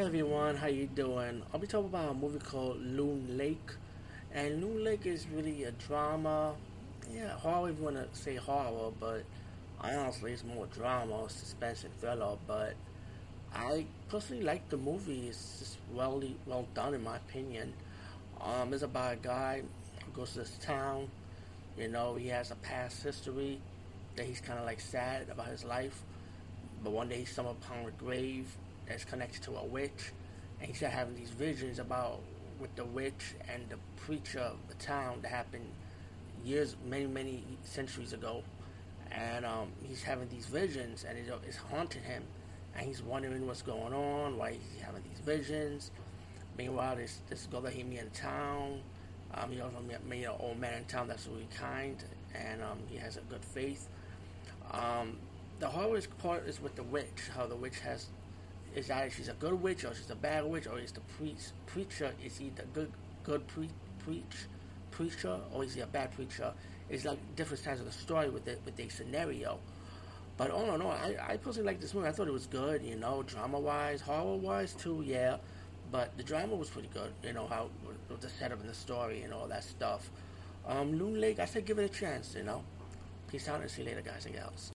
Hey everyone, how you doing? I'll be talking about a movie called Loon Lake, and Loon Lake is really a drama. Yeah, horror if you want to say horror, but I honestly it's more drama, suspense, and thriller. But I personally like the movie. It's just well well done in my opinion. Um, it's about a guy who goes to this town. You know, he has a past history that he's kind of like sad about his life. But one day he stumbled upon a grave that's connected to a witch, and he started having these visions about with the witch and the preacher of the town that happened years, many, many centuries ago. And um, he's having these visions, and it, it's haunting him. And he's wondering what's going on, why he's having these visions. Meanwhile, this this girl that he met in town, um, he also met, met an old man in town that's really kind, and um, he has a good faith. Um, the hardest part is with the witch, how the witch has is either she's a good witch or she's a bad witch, or is the priest preacher is either good good pre- preach preacher or is he a bad preacher? It's like different sides of the story with the with the scenario. But all in all, I, I personally like this movie. I thought it was good, you know, drama wise, horror wise too, yeah. But the drama was pretty good, you know, how with the setup and the story and all that stuff. Um, Loon Lake, I said give it a chance, you know. Peace out and see you later, guys and gals.